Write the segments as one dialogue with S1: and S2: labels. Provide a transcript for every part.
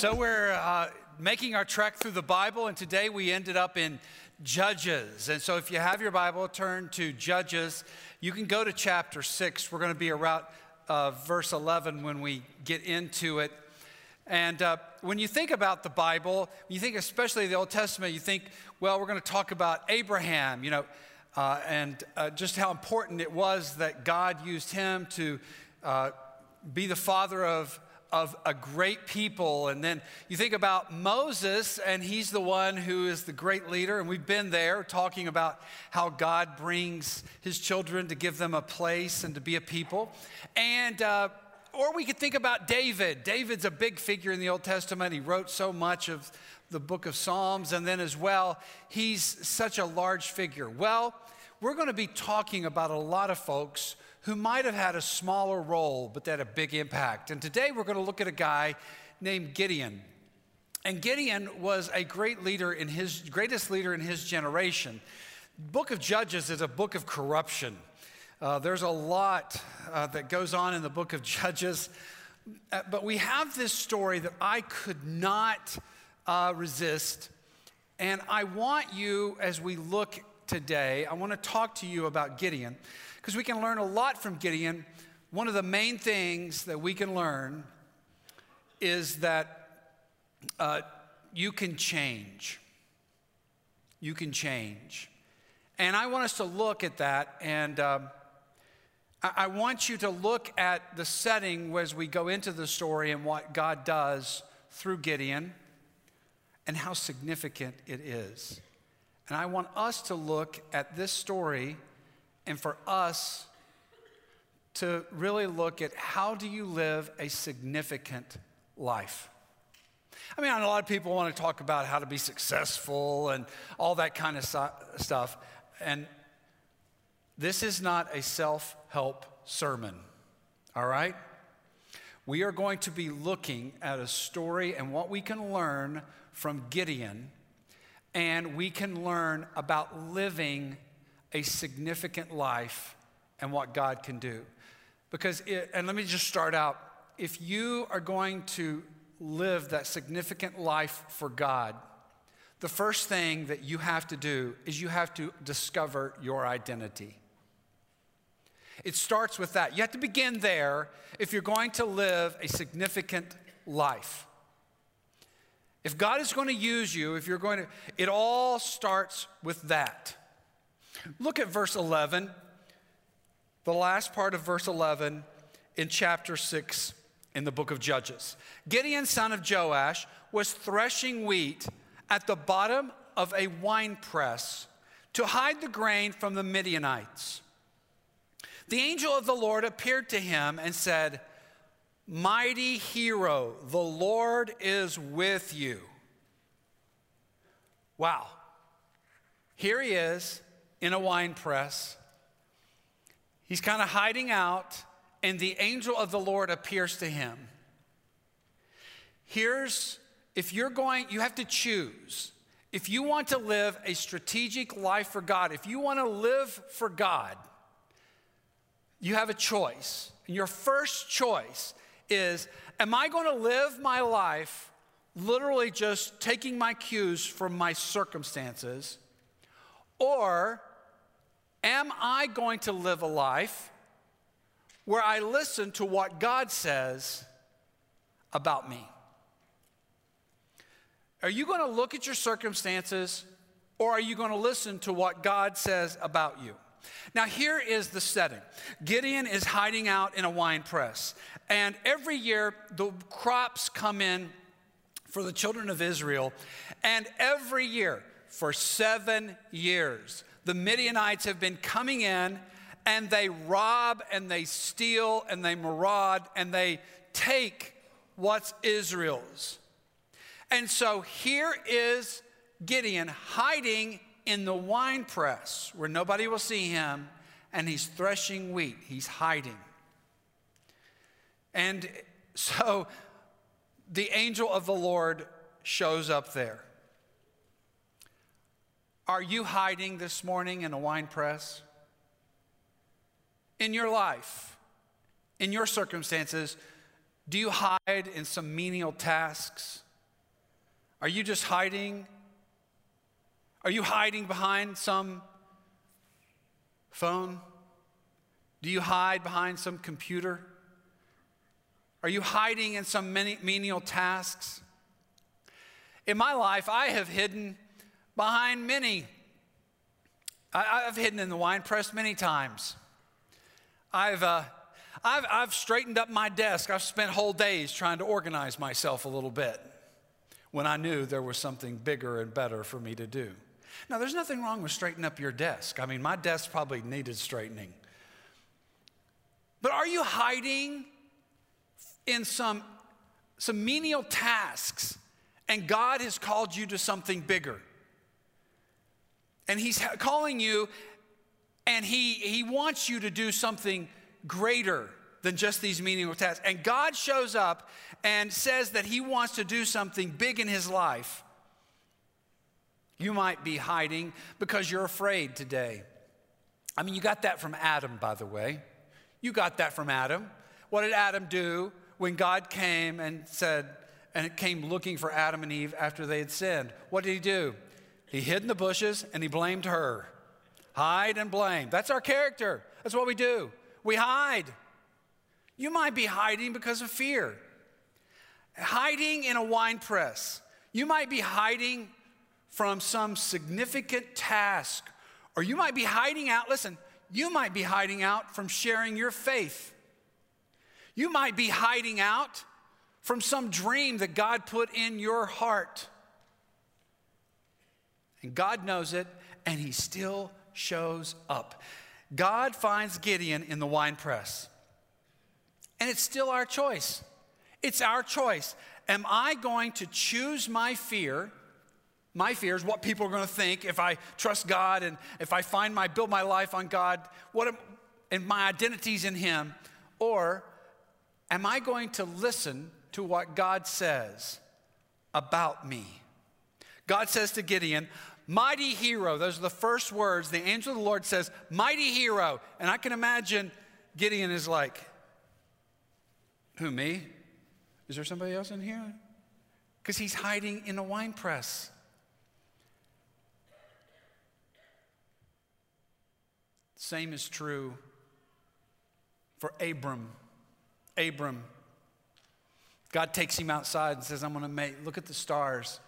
S1: So we're uh, making our trek through the Bible, and today we ended up in Judges. And so if you have your Bible, turn to Judges. You can go to chapter 6. We're going to be around uh, verse 11 when we get into it. And uh, when you think about the Bible, you think especially the Old Testament, you think, well, we're going to talk about Abraham, you know, uh, and uh, just how important it was that God used him to uh, be the father of of a great people. And then you think about Moses, and he's the one who is the great leader. And we've been there talking about how God brings his children to give them a place and to be a people. And, uh, or we could think about David. David's a big figure in the Old Testament. He wrote so much of the book of Psalms. And then, as well, he's such a large figure. Well, we're going to be talking about a lot of folks who might have had a smaller role, but that had a big impact. And today we're going to look at a guy named Gideon. And Gideon was a great leader in his greatest leader in his generation. Book of Judges is a book of corruption. Uh, there's a lot uh, that goes on in the book of Judges, uh, but we have this story that I could not uh, resist. And I want you, as we look today, I want to talk to you about Gideon because we can learn a lot from Gideon. One of the main things that we can learn is that uh, you can change. You can change. And I want us to look at that, and um, I, I want you to look at the setting as we go into the story and what God does through Gideon and how significant it is. And I want us to look at this story and for us to really look at how do you live a significant life. I mean, a lot of people want to talk about how to be successful and all that kind of stuff. And this is not a self help sermon, all right? We are going to be looking at a story and what we can learn from Gideon, and we can learn about living a significant life and what God can do. Because, it, and let me just start out if you are going to live that significant life for God, the first thing that you have to do is you have to discover your identity. It starts with that. You have to begin there if you're going to live a significant life. If God is going to use you, if you're going to, it all starts with that. Look at verse 11, the last part of verse 11 in chapter 6 in the book of Judges. Gideon, son of Joash, was threshing wheat at the bottom of a wine press to hide the grain from the Midianites. The angel of the Lord appeared to him and said, Mighty hero, the Lord is with you. Wow. Here he is in a wine press. He's kind of hiding out, and the angel of the Lord appears to him. Here's if you're going, you have to choose. If you want to live a strategic life for God, if you want to live for God, you have a choice. And your first choice is Am I going to live my life literally just taking my cues from my circumstances? Or Am I going to live a life where I listen to what God says about me? Are you going to look at your circumstances or are you going to listen to what God says about you? Now, here is the setting Gideon is hiding out in a wine press, and every year the crops come in for the children of Israel, and every year for seven years, the Midianites have been coming in and they rob and they steal and they maraud and they take what's Israel's. And so here is Gideon hiding in the wine press where nobody will see him and he's threshing wheat, he's hiding. And so the angel of the Lord shows up there. Are you hiding this morning in a wine press? In your life, in your circumstances, do you hide in some menial tasks? Are you just hiding? Are you hiding behind some phone? Do you hide behind some computer? Are you hiding in some menial tasks? In my life, I have hidden behind many. I, have hidden in the wine press many times. I've, uh, I've, I've straightened up my desk. I've spent whole days trying to organize myself a little bit when I knew there was something bigger and better for me to do. Now, there's nothing wrong with straightening up your desk. I mean, my desk probably needed straightening. But are you hiding in some, some menial tasks and God has called you to something bigger? And He's calling you and He, he wants you to do something greater than just these menial tasks. And God shows up and says that He wants to do something big in His life. You might be hiding because you're afraid today. I mean, you got that from Adam, by the way. You got that from Adam. What did Adam do when God came and said, and it came looking for Adam and Eve after they had sinned? What did he do? He hid in the bushes and he blamed her. Hide and blame. That's our character. That's what we do. We hide. You might be hiding because of fear. Hiding in a wine press. You might be hiding from some significant task, or you might be hiding out. Listen, you might be hiding out from sharing your faith. You might be hiding out from some dream that God put in your heart. And God knows it, and He still shows up. God finds Gideon in the wine press. And it's still our choice. It's our choice. Am I going to choose my fear? My fear is what people are going to think if I trust God and if I find my build my life on God, what am, and my identity's in Him, or am I going to listen to what God says about me? God says to Gideon, Mighty hero. Those are the first words. The angel of the Lord says, Mighty hero. And I can imagine Gideon is like, Who, me? Is there somebody else in here? Because he's hiding in a wine press. Same is true for Abram. Abram. God takes him outside and says, I'm going to make, look at the stars.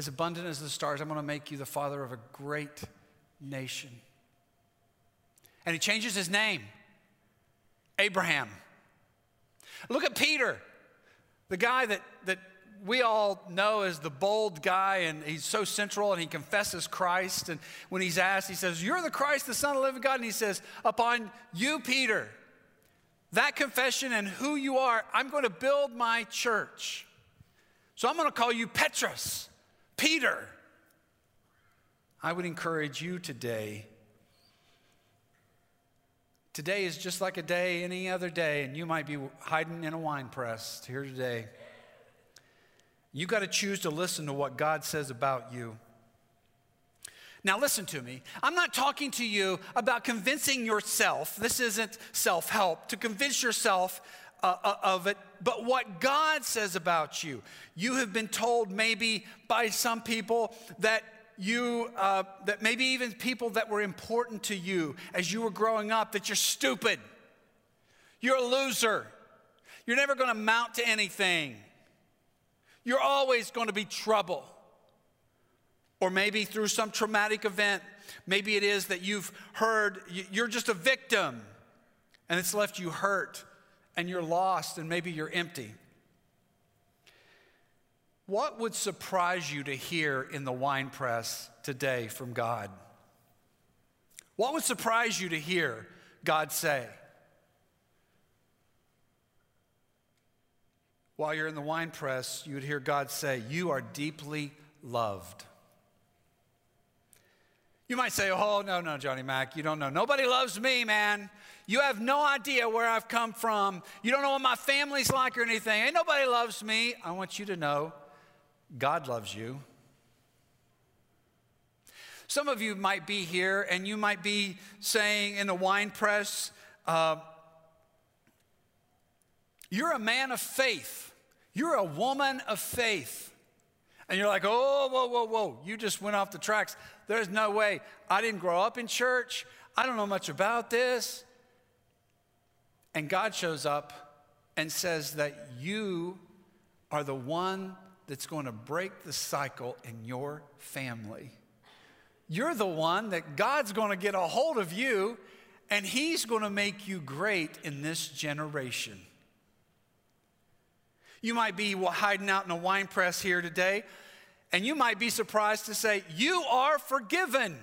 S1: As abundant as the stars, I'm going to make you the father of a great nation. And he changes his name Abraham. Look at Peter, the guy that, that we all know as the bold guy, and he's so central, and he confesses Christ. And when he's asked, he says, You're the Christ, the Son of the living God. And he says, Upon you, Peter, that confession and who you are, I'm going to build my church. So I'm going to call you Petros, Peter. I would encourage you today. Today is just like a day, any other day, and you might be hiding in a wine press here today. You got to choose to listen to what God says about you. Now, listen to me. I'm not talking to you about convincing yourself. This isn't self help to convince yourself uh, uh, of it, but what God says about you. You have been told, maybe by some people, that you, uh, that maybe even people that were important to you as you were growing up, that you're stupid, you're a loser, you're never going to amount to anything. You're always going to be trouble. Or maybe through some traumatic event, maybe it is that you've heard you're just a victim and it's left you hurt and you're lost and maybe you're empty. What would surprise you to hear in the wine press today from God? What would surprise you to hear God say? while you're in the wine press, you would hear God say, You are deeply loved. You might say, Oh, no, no, Johnny Mack, you don't know. Nobody loves me, man. You have no idea where I've come from. You don't know what my family's like or anything. Ain't nobody loves me. I want you to know God loves you. Some of you might be here and you might be saying in the wine press, uh, You're a man of faith. You're a woman of faith. And you're like, oh, whoa, whoa, whoa, you just went off the tracks. There's no way. I didn't grow up in church. I don't know much about this. And God shows up and says that you are the one that's going to break the cycle in your family. You're the one that God's going to get a hold of you and He's going to make you great in this generation. You might be hiding out in a wine press here today, and you might be surprised to say, You are forgiven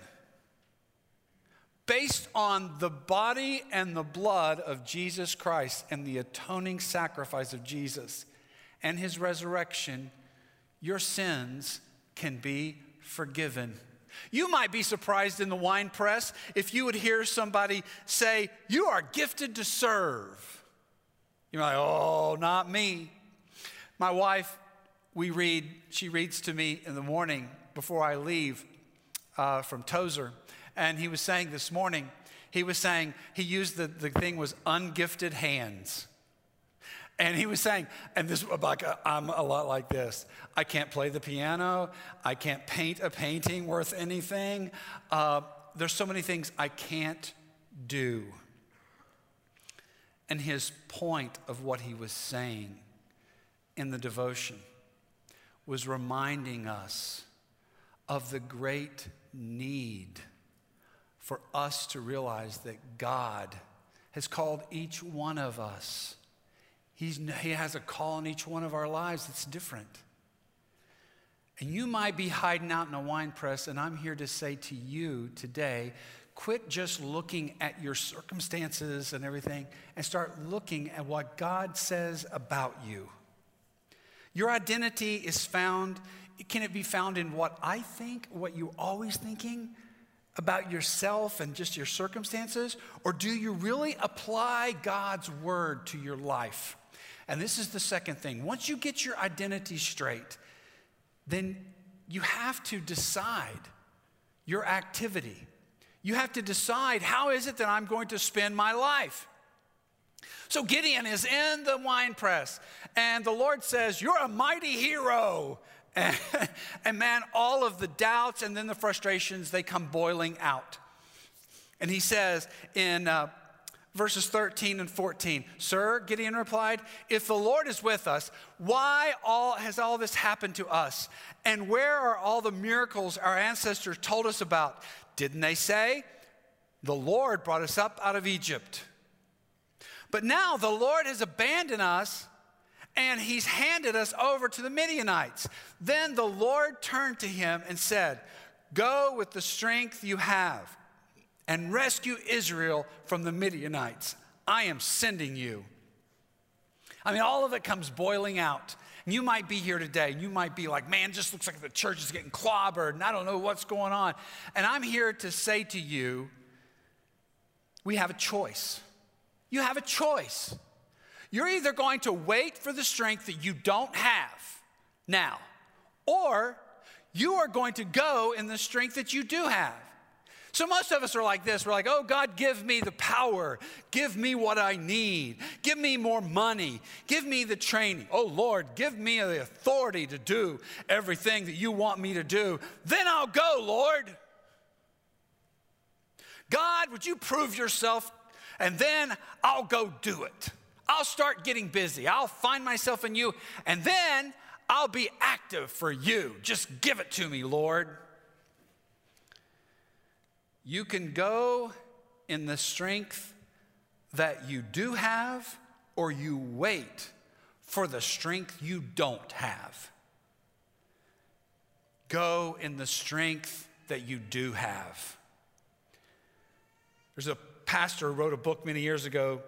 S1: based on the body and the blood of Jesus Christ and the atoning sacrifice of Jesus and his resurrection, your sins can be forgiven. You might be surprised in the wine press if you would hear somebody say, You are gifted to serve. You're like, Oh, not me. My wife, we read, she reads to me in the morning before I leave uh, from Tozer. And he was saying this morning, he was saying, he used the, the thing was ungifted hands. And he was saying, and this, like, I'm a lot like this. I can't play the piano. I can't paint a painting worth anything. Uh, there's so many things I can't do. And his point of what he was saying in the devotion was reminding us of the great need for us to realize that God has called each one of us. He's, he has a call in each one of our lives that's different. And you might be hiding out in a wine press, and I'm here to say to you today quit just looking at your circumstances and everything and start looking at what God says about you. Your identity is found, can it be found in what I think, what you're always thinking about yourself and just your circumstances? Or do you really apply God's word to your life? And this is the second thing. Once you get your identity straight, then you have to decide your activity. You have to decide how is it that I'm going to spend my life? So Gideon is in the wine press, and the Lord says, You're a mighty hero. And, and, man, all of the doubts and then the frustrations, they come boiling out. And he says in uh, verses 13 and 14, Sir, Gideon replied, If the Lord is with us, why all, has all this happened to us? And where are all the miracles our ancestors told us about? Didn't they say, The Lord brought us up out of Egypt? But now the Lord has abandoned us and he's handed us over to the Midianites. Then the Lord turned to him and said, Go with the strength you have and rescue Israel from the Midianites. I am sending you. I mean, all of it comes boiling out. And you might be here today, and you might be like, man, just looks like the church is getting clobbered, and I don't know what's going on. And I'm here to say to you, we have a choice. You have a choice. You're either going to wait for the strength that you don't have now, or you are going to go in the strength that you do have. So most of us are like this. We're like, oh, God, give me the power. Give me what I need. Give me more money. Give me the training. Oh, Lord, give me the authority to do everything that you want me to do. Then I'll go, Lord. God, would you prove yourself and then I'll go do it. I'll start getting busy. I'll find myself in you, and then I'll be active for you. Just give it to me, Lord. You can go in the strength that you do have, or you wait for the strength you don't have. Go in the strength that you do have. There's a pastor wrote a book many years ago.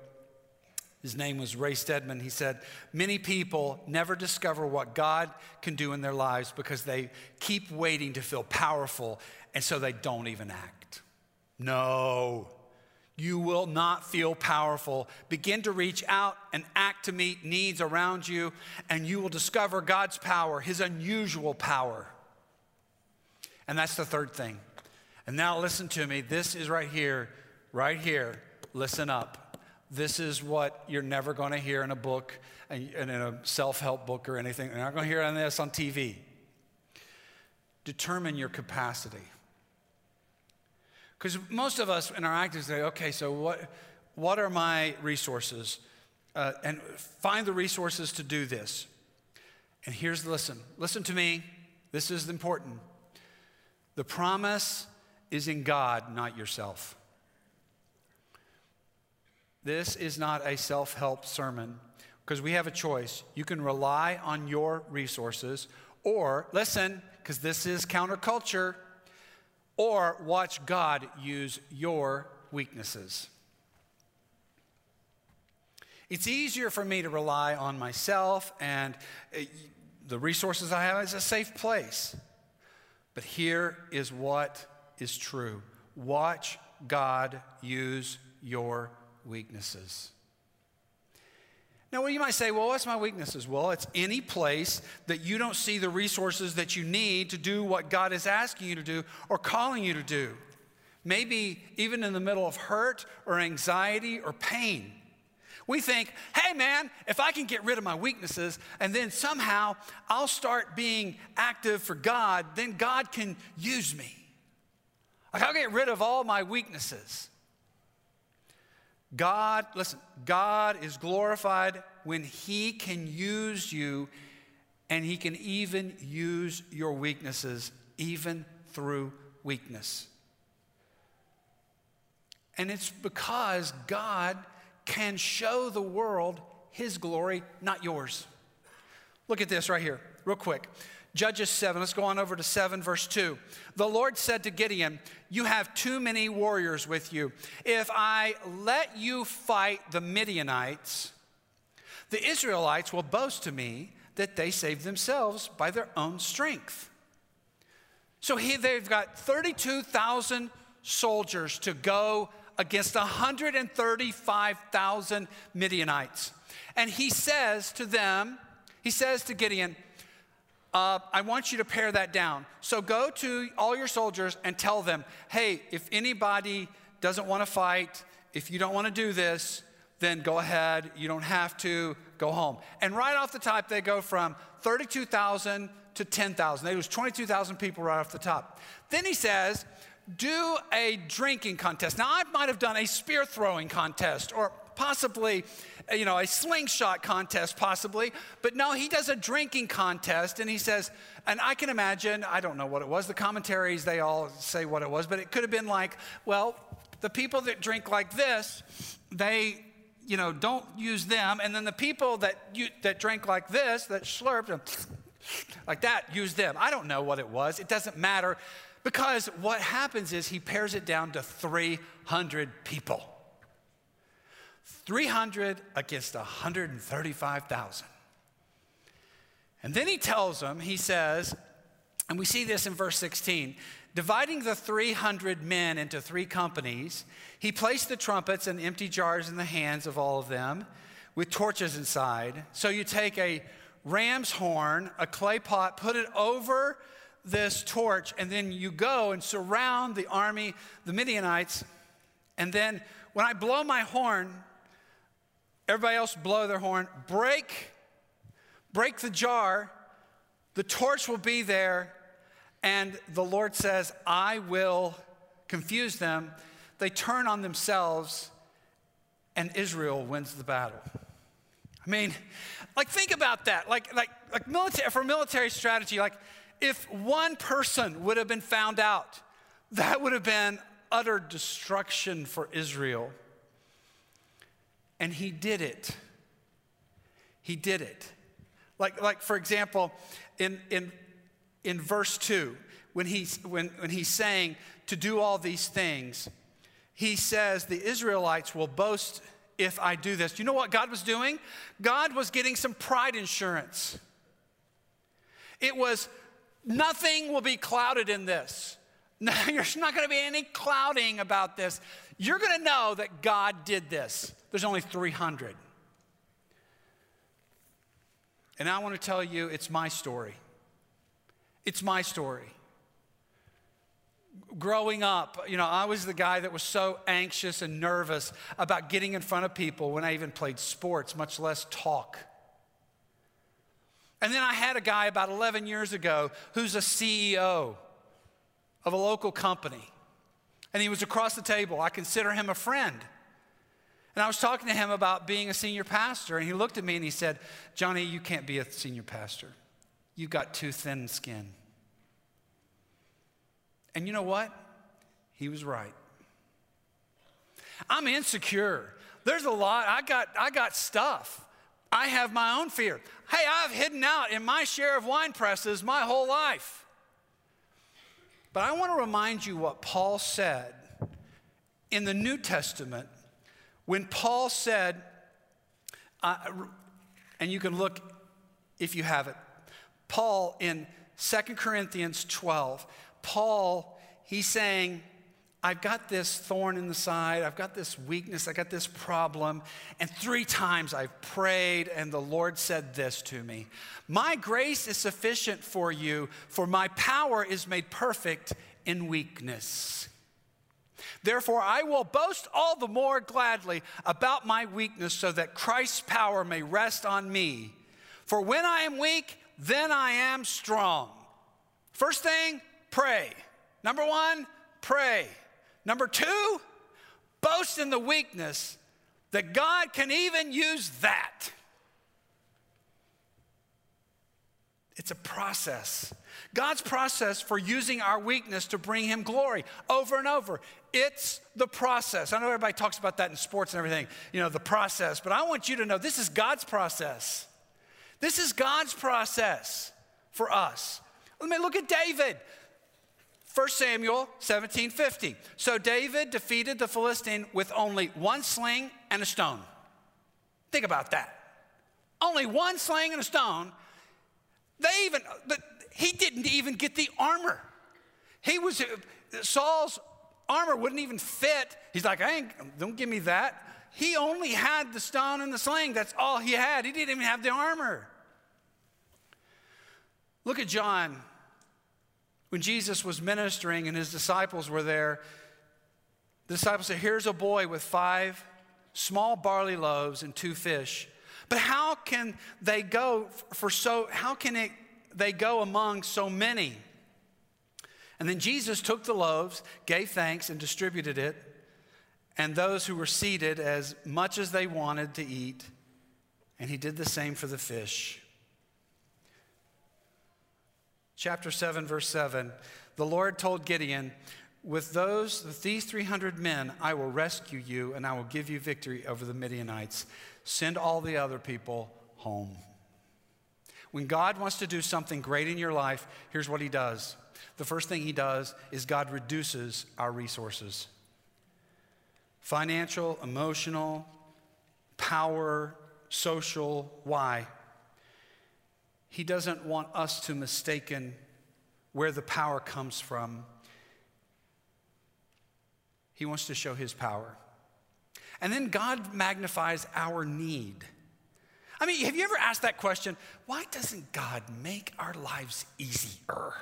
S1: His name was Ray Stedman. He said, Many people never discover what God can do in their lives because they keep waiting to feel powerful, and so they don't even act. No, you will not feel powerful. Begin to reach out and act to meet needs around you, and you will discover God's power, His unusual power. And that's the third thing. And now listen to me. This is right here right here, listen up. This is what you're never going to hear in a book and in a self help book or anything. You're not going to hear this on TV. determine your capacity. Because most of us in our active say, okay, so what, what are my resources? Uh, and find the resources to do this. And here's the listen listen to me. This is important. The promise is in God, not yourself. This is not a self help sermon because we have a choice. You can rely on your resources, or listen, because this is counterculture, or watch God use your weaknesses. It's easier for me to rely on myself and uh, the resources I have is a safe place. But here is what is true watch God use your weaknesses. Now, well, you might say, well, what's my weaknesses? Well, it's any place that you don't see the resources that you need to do what God is asking you to do or calling you to do. Maybe even in the middle of hurt or anxiety or pain. We think, hey man, if I can get rid of my weaknesses and then somehow I'll start being active for God, then God can use me. Like I'll get rid of all my weaknesses. God, listen, God is glorified when He can use you and He can even use your weaknesses, even through weakness. And it's because God can show the world his glory, not yours. Look at this right here, real quick. Judges 7, let's go on over to 7, verse 2. The Lord said to Gideon, You have too many warriors with you. If I let you fight the Midianites, the Israelites will boast to me that they saved themselves by their own strength. So he, they've got 32,000 soldiers to go against 135,000 Midianites. And he says to them, he says to Gideon, uh, I want you to pare that down. So go to all your soldiers and tell them, hey, if anybody doesn't want to fight, if you don't want to do this, then go ahead. You don't have to go home. And right off the top, they go from 32,000 to 10,000. They was 22,000 people right off the top. Then he says, do a drinking contest. Now, I might have done a spear throwing contest or possibly, uh, you know, a slingshot contest, possibly. But no, he does a drinking contest and he says, and I can imagine, I don't know what it was, the commentaries, they all say what it was, but it could have been like, well, the people that drink like this, they, you know, don't use them. And then the people that, you, that drink like this, that slurped, like that, use them. I don't know what it was. It doesn't matter. Because what happens is he pares it down to 300 people. 300 against 135,000. And then he tells them, he says, and we see this in verse 16 dividing the 300 men into three companies, he placed the trumpets and empty jars in the hands of all of them with torches inside. So you take a ram's horn, a clay pot, put it over this torch, and then you go and surround the army, the Midianites. And then when I blow my horn, everybody else blow their horn, break, break the jar, the torch will be there, and the Lord says, I will confuse them. They turn on themselves, and Israel wins the battle. I mean, like think about that. Like, like, like military for military strategy, like if one person would have been found out, that would have been utter destruction for Israel. And he did it. He did it. Like, like for example, in, in, in verse 2, when he's, when, when he's saying to do all these things, he says, The Israelites will boast if I do this. Do you know what God was doing? God was getting some pride insurance. It was Nothing will be clouded in this. No, there's not going to be any clouding about this. You're going to know that God did this. There's only 300. And I want to tell you, it's my story. It's my story. Growing up, you know, I was the guy that was so anxious and nervous about getting in front of people when I even played sports, much less talk. And then I had a guy about 11 years ago who's a CEO of a local company. And he was across the table. I consider him a friend. And I was talking to him about being a senior pastor, and he looked at me and he said, Johnny, you can't be a senior pastor. You've got too thin skin. And you know what? He was right. I'm insecure. There's a lot. I got, I got stuff. I have my own fear. Hey, I've hidden out in my share of wine presses my whole life. But I want to remind you what Paul said in the New Testament when Paul said, uh, and you can look if you have it, Paul in 2 Corinthians 12, Paul, he's saying, I've got this thorn in the side, I've got this weakness, I've got this problem. And three times I've prayed, and the Lord said this to me My grace is sufficient for you, for my power is made perfect in weakness. Therefore, I will boast all the more gladly about my weakness, so that Christ's power may rest on me. For when I am weak, then I am strong. First thing, pray. Number one, pray. Number two, boast in the weakness that God can even use that. It's a process. God's process for using our weakness to bring Him glory over and over. It's the process. I know everybody talks about that in sports and everything, you know, the process, but I want you to know this is God's process. This is God's process for us. Let me look at David. 1 Samuel 17 50. So David defeated the Philistine with only one sling and a stone. Think about that. Only one sling and a stone. They even, he didn't even get the armor. He was, Saul's armor wouldn't even fit. He's like, I ain't, don't give me that. He only had the stone and the sling. That's all he had. He didn't even have the armor. Look at John when Jesus was ministering and his disciples were there, the disciples said, Here's a boy with five small barley loaves and two fish. But how can they go for so, how can it, they go among so many? And then Jesus took the loaves, gave thanks, and distributed it, and those who were seated as much as they wanted to eat. And he did the same for the fish chapter 7, verse 7, the Lord told Gideon, with those, with these 300 men, I will rescue you and I will give you victory over the Midianites. Send all the other people home. When God wants to do something great in your life, here's what he does. The first thing he does is God reduces our resources financial, emotional, power, social. Why? He doesn't want us to mistaken where the power comes from. He wants to show his power. And then God magnifies our need. I mean, have you ever asked that question? Why doesn't God make our lives easier?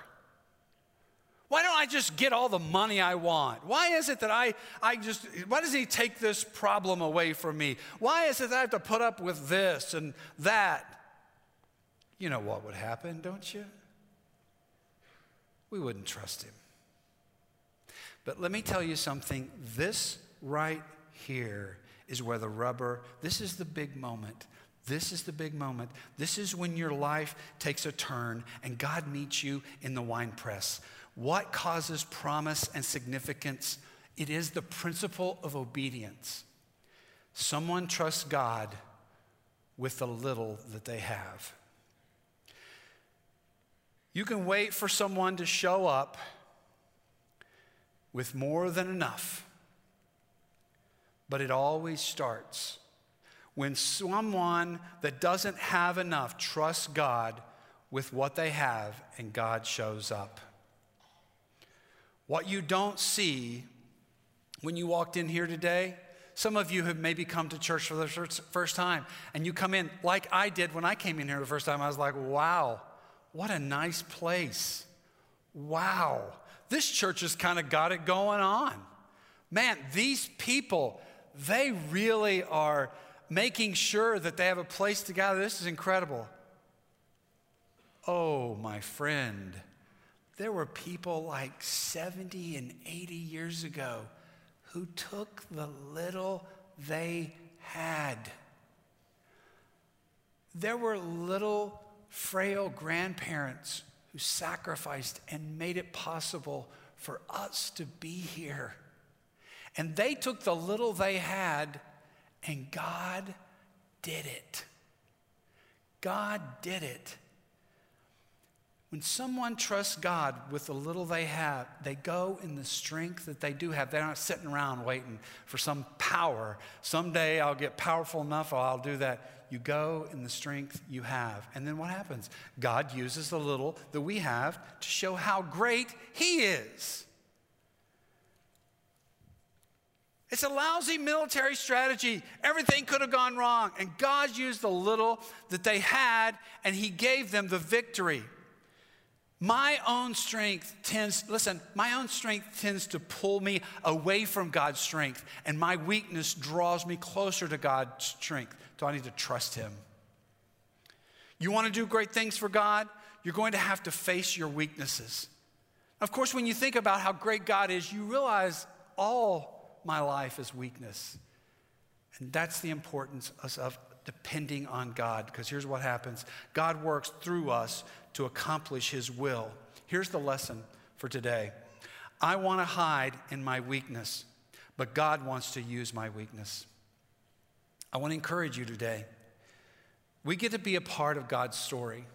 S1: Why don't I just get all the money I want? Why is it that I, I just, why does He take this problem away from me? Why is it that I have to put up with this and that? You know what would happen, don't you? We wouldn't trust him. But let me tell you something this right here is where the rubber, this is the big moment. This is the big moment. This is when your life takes a turn and God meets you in the wine press. What causes promise and significance? It is the principle of obedience. Someone trusts God with the little that they have. You can wait for someone to show up with more than enough, but it always starts when someone that doesn't have enough trusts God with what they have and God shows up. What you don't see when you walked in here today, some of you have maybe come to church for the first time, and you come in like I did when I came in here the first time. I was like, wow, what a nice place. Wow. This church has kind of got it going on. Man, these people, they really are making sure that they have a place to gather. This is incredible. Oh, my friend, there were people like 70 and 80 years ago who took the little they had. There were little, frail grandparents who sacrificed and made it possible for us to be here. And they took the little they had, and God did it. God did it. When someone trusts God with the little they have, they go in the strength that they do have. They're not sitting around waiting for some power. Someday I'll get powerful enough, or I'll do that. You go in the strength you have. And then what happens? God uses the little that we have to show how great He is. It's a lousy military strategy. Everything could have gone wrong. And God used the little that they had, and He gave them the victory. My own strength tends, listen, my own strength tends to pull me away from God's strength, and my weakness draws me closer to God's strength. So I need to trust Him. You want to do great things for God? You're going to have to face your weaknesses. Of course, when you think about how great God is, you realize all my life is weakness. And that's the importance of depending on God, because here's what happens God works through us to accomplish his will. Here's the lesson for today I want to hide in my weakness, but God wants to use my weakness. I want to encourage you today. We get to be a part of God's story.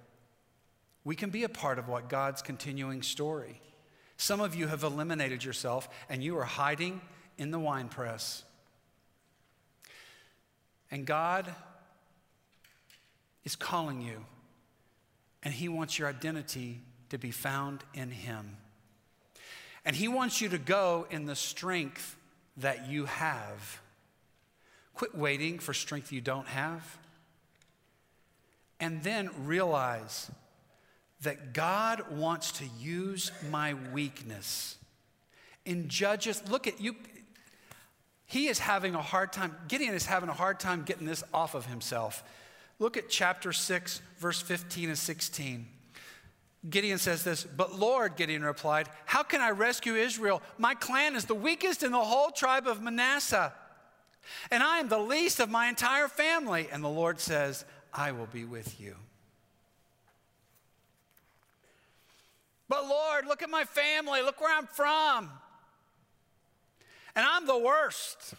S1: We can be a part of what God's continuing story. Some of you have eliminated yourself and you are hiding in the wine press. And God is calling you and He wants your identity to be found in Him. And He wants you to go in the strength that you have. Quit waiting for strength you don't have. And then realize that God wants to use my weakness. In Judges, look at you. He is having a hard time, Gideon is having a hard time getting this off of himself. Look at chapter 6, verse 15 and 16. Gideon says this, but Lord, Gideon replied, How can I rescue Israel? My clan is the weakest in the whole tribe of Manasseh, and I am the least of my entire family. And the Lord says, I will be with you. But Lord, look at my family, look where I'm from. And I'm the worst.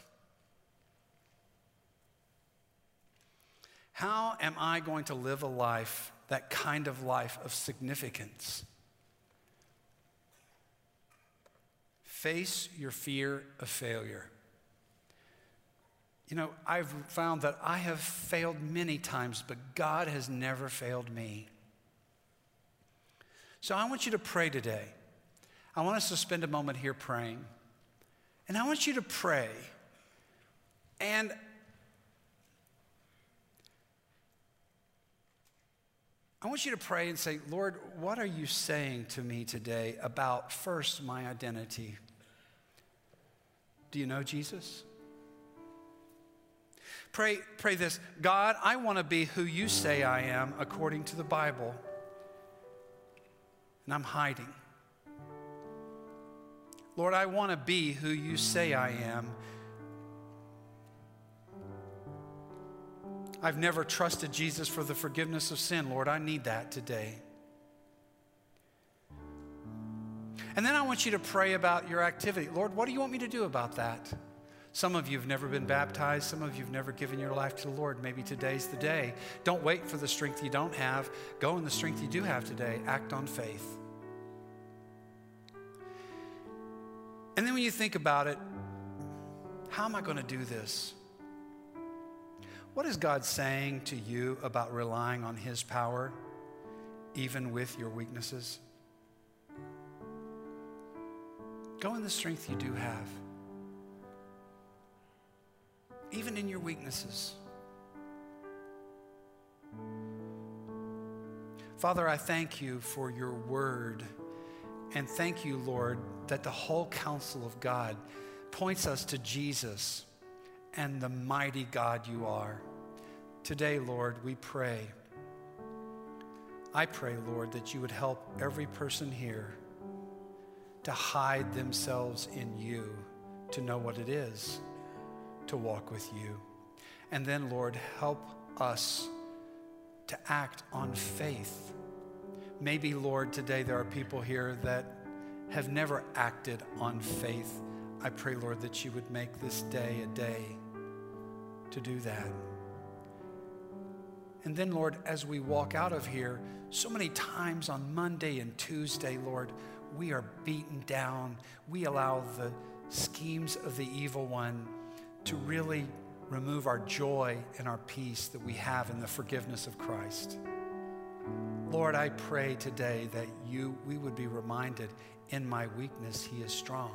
S1: How am I going to live a life, that kind of life of significance? Face your fear of failure. You know, I've found that I have failed many times, but God has never failed me. So I want you to pray today. I want us to spend a moment here praying. And I want you to pray. And I want you to pray and say, Lord, what are you saying to me today about first my identity? Do you know Jesus? Pray, pray this God, I want to be who you say I am according to the Bible. And I'm hiding. Lord, I want to be who you say I am I've never trusted Jesus for the forgiveness of sin. Lord, I need that today. And then I want you to pray about your activity. Lord, what do you want me to do about that? Some of you have never been baptized. Some of you have never given your life to the Lord. Maybe today's the day. Don't wait for the strength you don't have. Go in the strength you do have today. Act on faith. And then when you think about it, how am I going to do this? What is God saying to you about relying on His power, even with your weaknesses? Go in the strength you do have, even in your weaknesses. Father, I thank you for your word. And thank you, Lord, that the whole counsel of God points us to Jesus and the mighty God you are. Today, Lord, we pray. I pray, Lord, that you would help every person here to hide themselves in you, to know what it is to walk with you. And then, Lord, help us to act on faith. Maybe, Lord, today there are people here that have never acted on faith. I pray, Lord, that you would make this day a day to do that. And then, Lord, as we walk out of here, so many times on Monday and Tuesday, Lord, we are beaten down. We allow the schemes of the evil one to really remove our joy and our peace that we have in the forgiveness of Christ. Lord, I pray today that you we would be reminded in my weakness he is strong.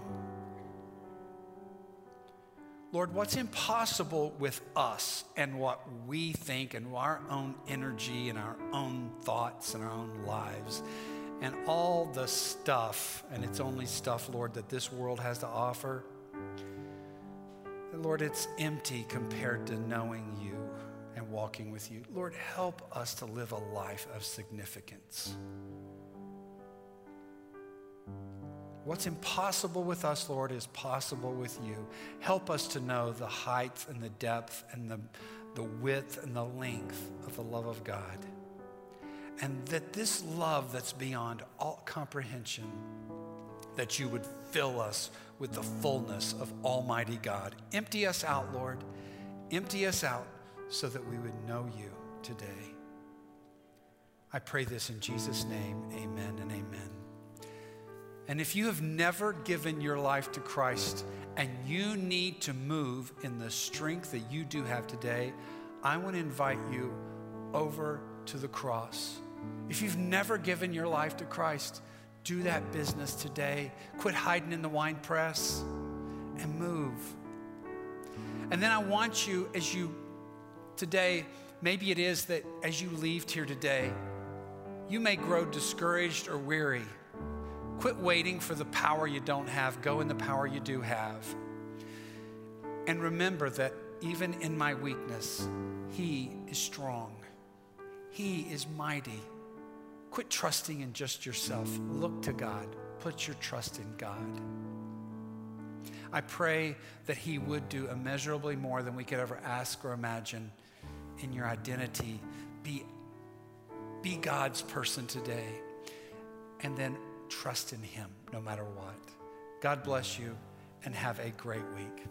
S1: Lord, what's impossible with us and what we think and our own energy and our own thoughts and our own lives and all the stuff, and it's only stuff, Lord, that this world has to offer, Lord, it's empty compared to knowing you and walking with you. Lord, help us to live a life of significance. What's impossible with us, Lord, is possible with you. Help us to know the height and the depth and the, the width and the length of the love of God. And that this love that's beyond all comprehension, that you would fill us with the fullness of Almighty God. Empty us out, Lord. Empty us out so that we would know you today. I pray this in Jesus' name. Amen and amen. And if you have never given your life to Christ and you need to move in the strength that you do have today, I want to invite you over to the cross. If you've never given your life to Christ, do that business today. Quit hiding in the wine press and move. And then I want you, as you today, maybe it is that as you leave here today, you may grow discouraged or weary. Quit waiting for the power you don't have. Go in the power you do have. And remember that even in my weakness, He is strong, He is mighty. Quit trusting in just yourself. Look to God. Put your trust in God. I pray that He would do immeasurably more than we could ever ask or imagine in your identity. Be, be God's person today. And then trust in Him no matter what. God bless you and have a great week.